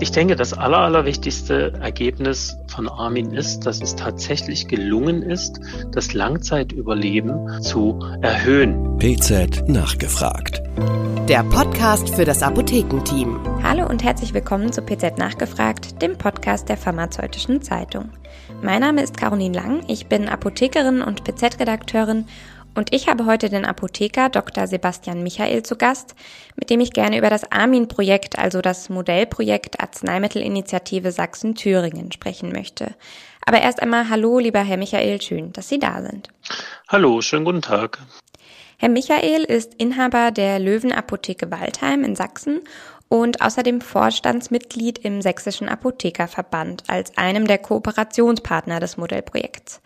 Ich denke, das aller, allerwichtigste Ergebnis von Armin ist, dass es tatsächlich gelungen ist, das Langzeitüberleben zu erhöhen. PZ nachgefragt. Der Podcast für das Apothekenteam. Hallo und herzlich willkommen zu PZ nachgefragt, dem Podcast der Pharmazeutischen Zeitung. Mein Name ist Caroline Lang, ich bin Apothekerin und PZ-Redakteurin und ich habe heute den Apotheker Dr. Sebastian Michael zu Gast, mit dem ich gerne über das Armin-Projekt, also das Modellprojekt Arzneimittelinitiative Sachsen-Thüringen sprechen möchte. Aber erst einmal Hallo, lieber Herr Michael, schön, dass Sie da sind. Hallo, schönen guten Tag. Herr Michael ist Inhaber der Löwenapotheke Waldheim in Sachsen und außerdem Vorstandsmitglied im Sächsischen Apothekerverband als einem der Kooperationspartner des Modellprojekts.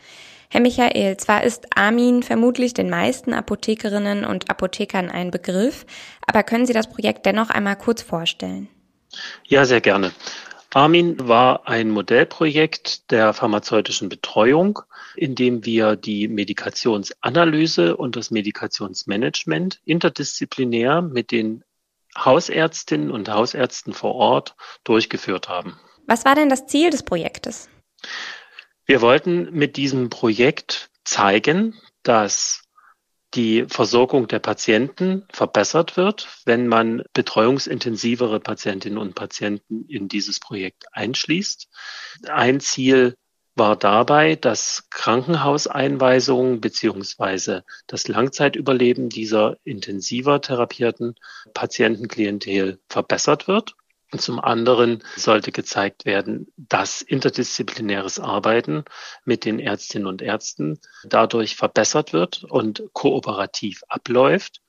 Herr Michael, zwar ist Armin vermutlich den meisten Apothekerinnen und Apothekern ein Begriff, aber können Sie das Projekt dennoch einmal kurz vorstellen? Ja, sehr gerne. Armin war ein Modellprojekt der pharmazeutischen Betreuung, in dem wir die Medikationsanalyse und das Medikationsmanagement interdisziplinär mit den Hausärztinnen und Hausärzten vor Ort durchgeführt haben. Was war denn das Ziel des Projektes? Wir wollten mit diesem Projekt zeigen, dass die Versorgung der Patienten verbessert wird, wenn man betreuungsintensivere Patientinnen und Patienten in dieses Projekt einschließt. Ein Ziel war dabei, dass Krankenhauseinweisungen beziehungsweise das Langzeitüberleben dieser intensiver therapierten Patientenklientel verbessert wird. Und zum anderen sollte gezeigt werden, dass interdisziplinäres Arbeiten mit den Ärztinnen und Ärzten dadurch verbessert wird und kooperativ abläuft.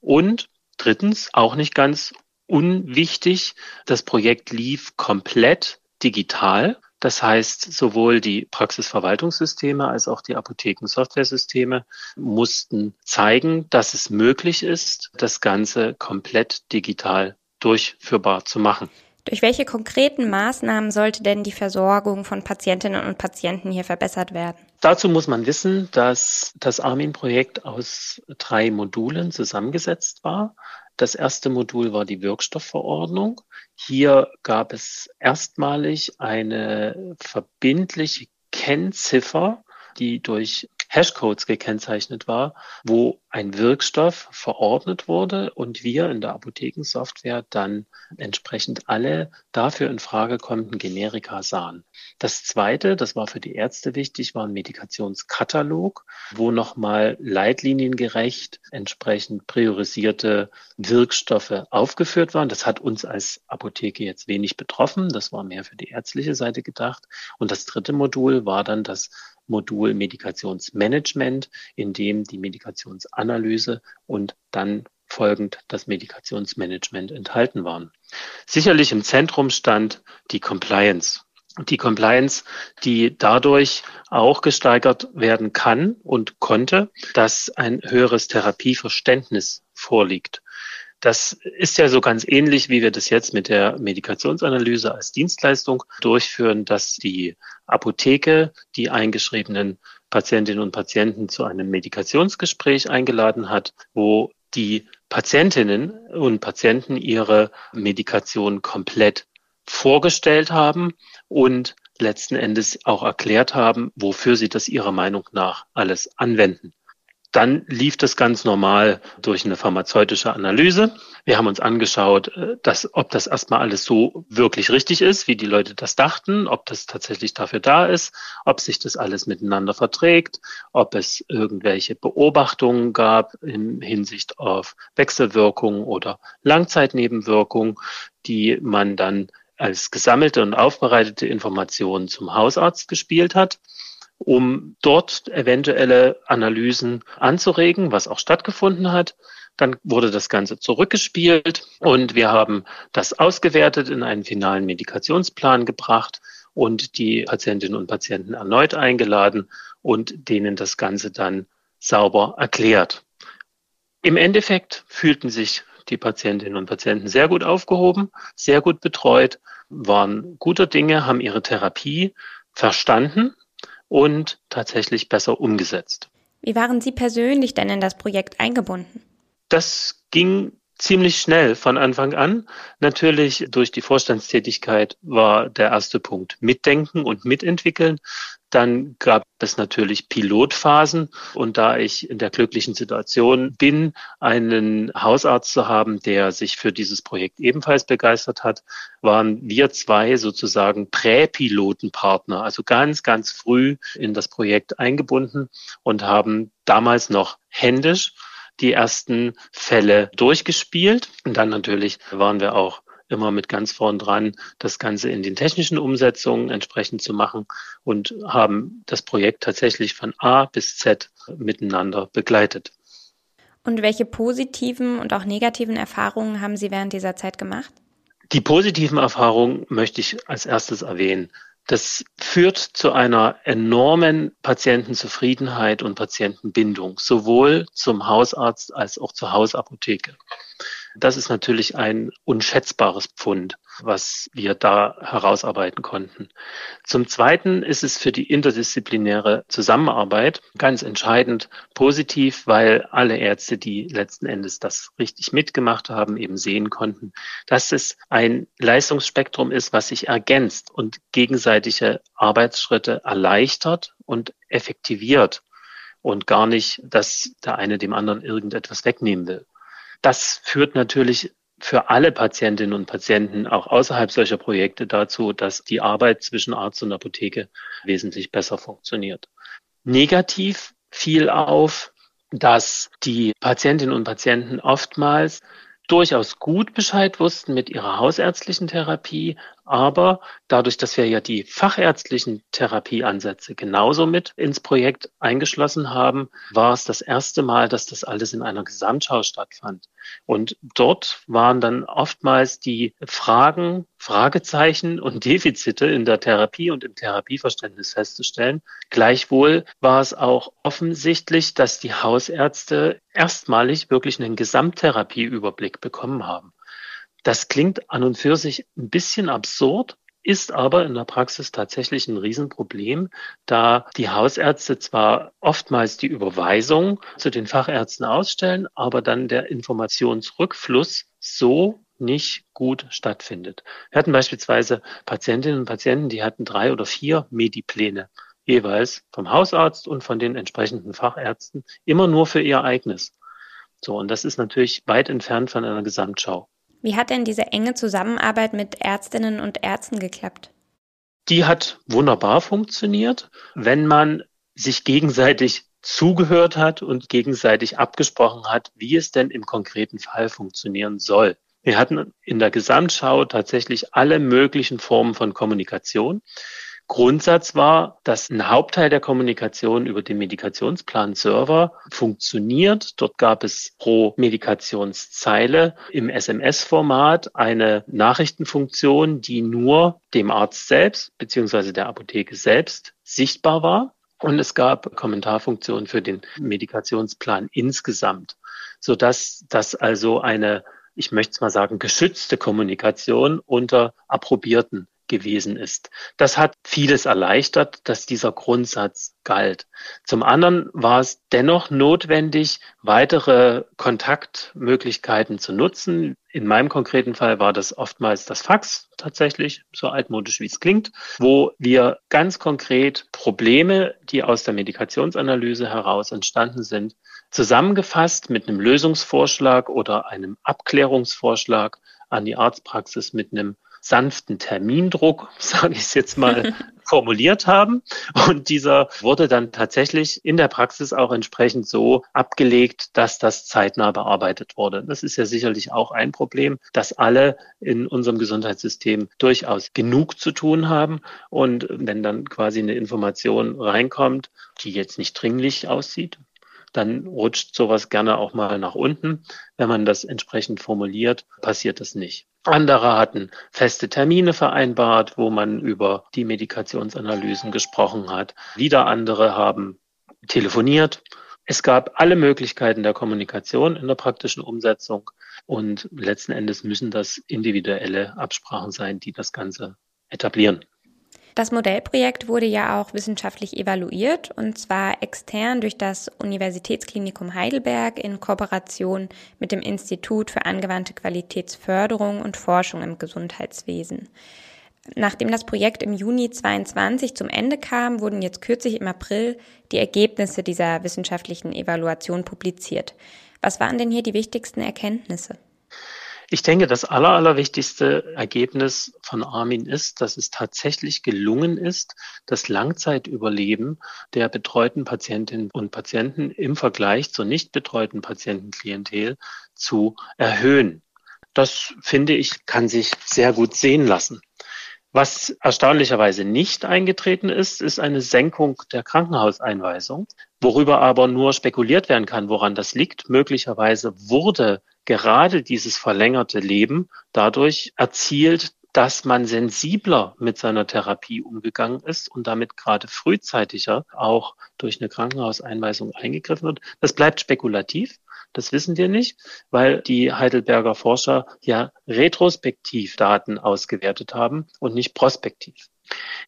Und drittens, auch nicht ganz unwichtig, das Projekt lief komplett digital. Das heißt, sowohl die Praxisverwaltungssysteme als auch die Apothekensoftwaresysteme mussten zeigen, dass es möglich ist, das Ganze komplett digital durchführbar zu machen. Durch welche konkreten Maßnahmen sollte denn die Versorgung von Patientinnen und Patienten hier verbessert werden? Dazu muss man wissen, dass das Armin-Projekt aus drei Modulen zusammengesetzt war. Das erste Modul war die Wirkstoffverordnung. Hier gab es erstmalig eine verbindliche Kennziffer, die durch Hashcodes gekennzeichnet war, wo ein Wirkstoff verordnet wurde und wir in der Apothekensoftware dann entsprechend alle dafür in Frage kommenden Generika sahen. Das zweite, das war für die Ärzte wichtig, war ein Medikationskatalog, wo nochmal leitliniengerecht entsprechend priorisierte Wirkstoffe aufgeführt waren. Das hat uns als Apotheke jetzt wenig betroffen. Das war mehr für die ärztliche Seite gedacht. Und das dritte Modul war dann das Modul Medikationsmanagement, in dem die Medikationsanalyse und dann folgend das Medikationsmanagement enthalten waren. Sicherlich im Zentrum stand die Compliance. Die Compliance, die dadurch auch gesteigert werden kann und konnte, dass ein höheres Therapieverständnis vorliegt. Das ist ja so ganz ähnlich, wie wir das jetzt mit der Medikationsanalyse als Dienstleistung durchführen, dass die Apotheke die eingeschriebenen Patientinnen und Patienten zu einem Medikationsgespräch eingeladen hat, wo die Patientinnen und Patienten ihre Medikation komplett vorgestellt haben und letzten Endes auch erklärt haben, wofür sie das ihrer Meinung nach alles anwenden. Dann lief das ganz normal durch eine pharmazeutische Analyse. Wir haben uns angeschaut, äh, dass, ob das erstmal alles so wirklich richtig ist, wie die Leute das dachten, ob das tatsächlich dafür da ist, ob sich das alles miteinander verträgt, ob es irgendwelche Beobachtungen gab in Hinsicht auf Wechselwirkungen oder Langzeitnebenwirkungen, die man dann als gesammelte und aufbereitete Informationen zum Hausarzt gespielt hat um dort eventuelle Analysen anzuregen, was auch stattgefunden hat. Dann wurde das Ganze zurückgespielt und wir haben das ausgewertet in einen finalen Medikationsplan gebracht und die Patientinnen und Patienten erneut eingeladen und denen das Ganze dann sauber erklärt. Im Endeffekt fühlten sich die Patientinnen und Patienten sehr gut aufgehoben, sehr gut betreut, waren guter Dinge, haben ihre Therapie verstanden und tatsächlich besser umgesetzt. Wie waren Sie persönlich denn in das Projekt eingebunden? Das ging ziemlich schnell von Anfang an. Natürlich durch die Vorstandstätigkeit war der erste Punkt mitdenken und mitentwickeln. Dann gab es natürlich Pilotphasen. Und da ich in der glücklichen Situation bin, einen Hausarzt zu haben, der sich für dieses Projekt ebenfalls begeistert hat, waren wir zwei sozusagen Präpilotenpartner, also ganz, ganz früh in das Projekt eingebunden und haben damals noch händisch die ersten Fälle durchgespielt. Und dann natürlich waren wir auch immer mit ganz vorn dran, das Ganze in den technischen Umsetzungen entsprechend zu machen und haben das Projekt tatsächlich von A bis Z miteinander begleitet. Und welche positiven und auch negativen Erfahrungen haben Sie während dieser Zeit gemacht? Die positiven Erfahrungen möchte ich als erstes erwähnen. Das führt zu einer enormen Patientenzufriedenheit und Patientenbindung, sowohl zum Hausarzt als auch zur Hausapotheke. Das ist natürlich ein unschätzbares Pfund, was wir da herausarbeiten konnten. Zum Zweiten ist es für die interdisziplinäre Zusammenarbeit ganz entscheidend positiv, weil alle Ärzte, die letzten Endes das richtig mitgemacht haben, eben sehen konnten, dass es ein Leistungsspektrum ist, was sich ergänzt und gegenseitige Arbeitsschritte erleichtert und effektiviert und gar nicht, dass der eine dem anderen irgendetwas wegnehmen will. Das führt natürlich für alle Patientinnen und Patienten auch außerhalb solcher Projekte dazu, dass die Arbeit zwischen Arzt und Apotheke wesentlich besser funktioniert. Negativ fiel auf, dass die Patientinnen und Patienten oftmals durchaus gut Bescheid wussten mit ihrer hausärztlichen Therapie, aber dadurch, dass wir ja die fachärztlichen Therapieansätze genauso mit ins Projekt eingeschlossen haben, war es das erste Mal, dass das alles in einer Gesamtschau stattfand. Und dort waren dann oftmals die Fragen, Fragezeichen und Defizite in der Therapie und im Therapieverständnis festzustellen. Gleichwohl war es auch offensichtlich, dass die Hausärzte erstmalig wirklich einen Gesamttherapieüberblick bekommen haben. Das klingt an und für sich ein bisschen absurd, ist aber in der Praxis tatsächlich ein Riesenproblem, da die Hausärzte zwar oftmals die Überweisung zu den Fachärzten ausstellen, aber dann der Informationsrückfluss so nicht gut stattfindet. Wir hatten beispielsweise Patientinnen und Patienten, die hatten drei oder vier Medipläne jeweils vom Hausarzt und von den entsprechenden Fachärzten immer nur für ihr eigenes. So, und das ist natürlich weit entfernt von einer Gesamtschau. Wie hat denn diese enge Zusammenarbeit mit Ärztinnen und Ärzten geklappt? Die hat wunderbar funktioniert, wenn man sich gegenseitig zugehört hat und gegenseitig abgesprochen hat, wie es denn im konkreten Fall funktionieren soll. Wir hatten in der Gesamtschau tatsächlich alle möglichen Formen von Kommunikation. Grundsatz war, dass ein Hauptteil der Kommunikation über den Medikationsplan-Server funktioniert. Dort gab es pro Medikationszeile im SMS-Format eine Nachrichtenfunktion, die nur dem Arzt selbst bzw. der Apotheke selbst sichtbar war. Und es gab Kommentarfunktionen für den Medikationsplan insgesamt, sodass das also eine, ich möchte es mal sagen, geschützte Kommunikation unter Approbierten gewesen ist. Das hat vieles erleichtert, dass dieser Grundsatz galt. Zum anderen war es dennoch notwendig, weitere Kontaktmöglichkeiten zu nutzen. In meinem konkreten Fall war das oftmals das Fax tatsächlich, so altmodisch wie es klingt, wo wir ganz konkret Probleme, die aus der Medikationsanalyse heraus entstanden sind, zusammengefasst mit einem Lösungsvorschlag oder einem Abklärungsvorschlag an die Arztpraxis mit einem sanften Termindruck, sage ich es jetzt mal, formuliert haben. Und dieser wurde dann tatsächlich in der Praxis auch entsprechend so abgelegt, dass das zeitnah bearbeitet wurde. Das ist ja sicherlich auch ein Problem, dass alle in unserem Gesundheitssystem durchaus genug zu tun haben. Und wenn dann quasi eine Information reinkommt, die jetzt nicht dringlich aussieht, dann rutscht sowas gerne auch mal nach unten. Wenn man das entsprechend formuliert, passiert das nicht. Andere hatten feste Termine vereinbart, wo man über die Medikationsanalysen gesprochen hat. Wieder andere haben telefoniert. Es gab alle Möglichkeiten der Kommunikation in der praktischen Umsetzung und letzten Endes müssen das individuelle Absprachen sein, die das Ganze etablieren. Das Modellprojekt wurde ja auch wissenschaftlich evaluiert und zwar extern durch das Universitätsklinikum Heidelberg in Kooperation mit dem Institut für angewandte Qualitätsförderung und Forschung im Gesundheitswesen. Nachdem das Projekt im Juni 22 zum Ende kam, wurden jetzt kürzlich im April die Ergebnisse dieser wissenschaftlichen Evaluation publiziert. Was waren denn hier die wichtigsten Erkenntnisse? Ich denke, das aller, allerwichtigste Ergebnis von Armin ist, dass es tatsächlich gelungen ist, das Langzeitüberleben der betreuten Patientinnen und Patienten im Vergleich zur nicht betreuten Patientenklientel zu erhöhen. Das finde ich, kann sich sehr gut sehen lassen. Was erstaunlicherweise nicht eingetreten ist, ist eine Senkung der Krankenhauseinweisung, worüber aber nur spekuliert werden kann, woran das liegt. Möglicherweise wurde gerade dieses verlängerte Leben dadurch erzielt, dass man sensibler mit seiner Therapie umgegangen ist und damit gerade frühzeitiger auch durch eine Krankenhauseinweisung eingegriffen wird. Das bleibt spekulativ. Das wissen wir nicht, weil die Heidelberger Forscher ja retrospektiv Daten ausgewertet haben und nicht prospektiv.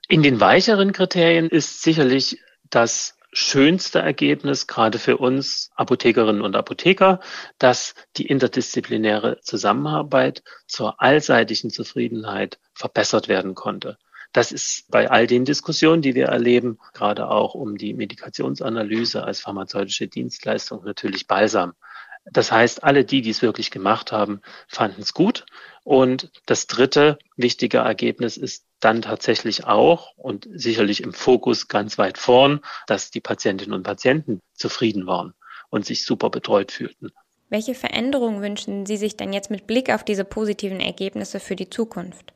In den weicheren Kriterien ist sicherlich das schönste Ergebnis, gerade für uns Apothekerinnen und Apotheker, dass die interdisziplinäre Zusammenarbeit zur allseitigen Zufriedenheit verbessert werden konnte. Das ist bei all den Diskussionen, die wir erleben, gerade auch um die Medikationsanalyse als pharmazeutische Dienstleistung natürlich balsam. Das heißt, alle die, die es wirklich gemacht haben, fanden es gut. Und das dritte wichtige Ergebnis ist dann tatsächlich auch und sicherlich im Fokus ganz weit vorn, dass die Patientinnen und Patienten zufrieden waren und sich super betreut fühlten. Welche Veränderungen wünschen Sie sich denn jetzt mit Blick auf diese positiven Ergebnisse für die Zukunft?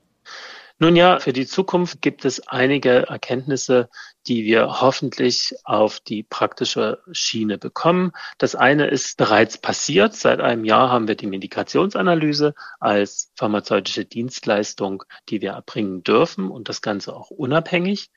Nun ja, für die Zukunft gibt es einige Erkenntnisse, die wir hoffentlich auf die praktische Schiene bekommen. Das eine ist bereits passiert. Seit einem Jahr haben wir die Medikationsanalyse als pharmazeutische Dienstleistung, die wir erbringen dürfen und das Ganze auch unabhängig.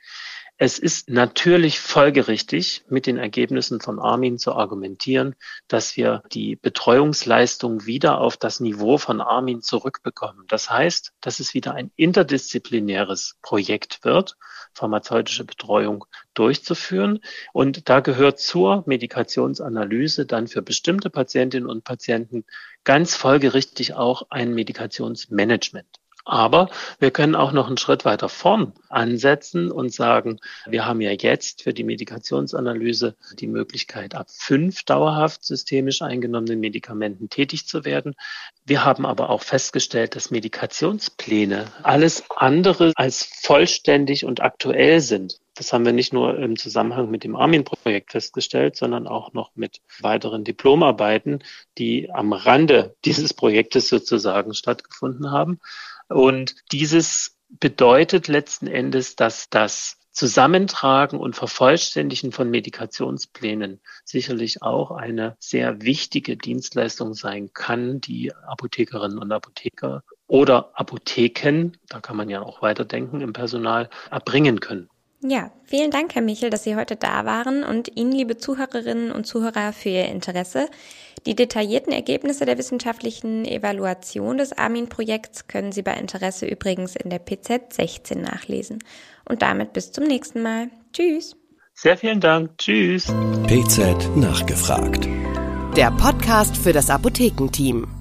Es ist natürlich folgerichtig, mit den Ergebnissen von Armin zu argumentieren, dass wir die Betreuungsleistung wieder auf das Niveau von Armin zurückbekommen. Das heißt, dass es wieder ein interdisziplinäres Projekt wird, pharmazeutische Betreuung durchzuführen. Und da gehört zur Medikationsanalyse dann für bestimmte Patientinnen und Patienten ganz folgerichtig auch ein Medikationsmanagement. Aber wir können auch noch einen Schritt weiter vorn ansetzen und sagen, wir haben ja jetzt für die Medikationsanalyse die Möglichkeit, ab fünf dauerhaft systemisch eingenommenen Medikamenten tätig zu werden. Wir haben aber auch festgestellt, dass Medikationspläne alles andere als vollständig und aktuell sind. Das haben wir nicht nur im Zusammenhang mit dem Armin-Projekt festgestellt, sondern auch noch mit weiteren Diplomarbeiten, die am Rande dieses Projektes sozusagen stattgefunden haben. Und dieses bedeutet letzten Endes, dass das Zusammentragen und Vervollständigen von Medikationsplänen sicherlich auch eine sehr wichtige Dienstleistung sein kann, die Apothekerinnen und Apotheker oder Apotheken, da kann man ja auch weiterdenken im Personal, erbringen können. Ja, vielen Dank, Herr Michel, dass Sie heute da waren und Ihnen, liebe Zuhörerinnen und Zuhörer, für Ihr Interesse. Die detaillierten Ergebnisse der wissenschaftlichen Evaluation des Armin-Projekts können Sie bei Interesse übrigens in der PZ 16 nachlesen. Und damit bis zum nächsten Mal. Tschüss. Sehr vielen Dank. Tschüss. PZ nachgefragt. Der Podcast für das Apothekenteam.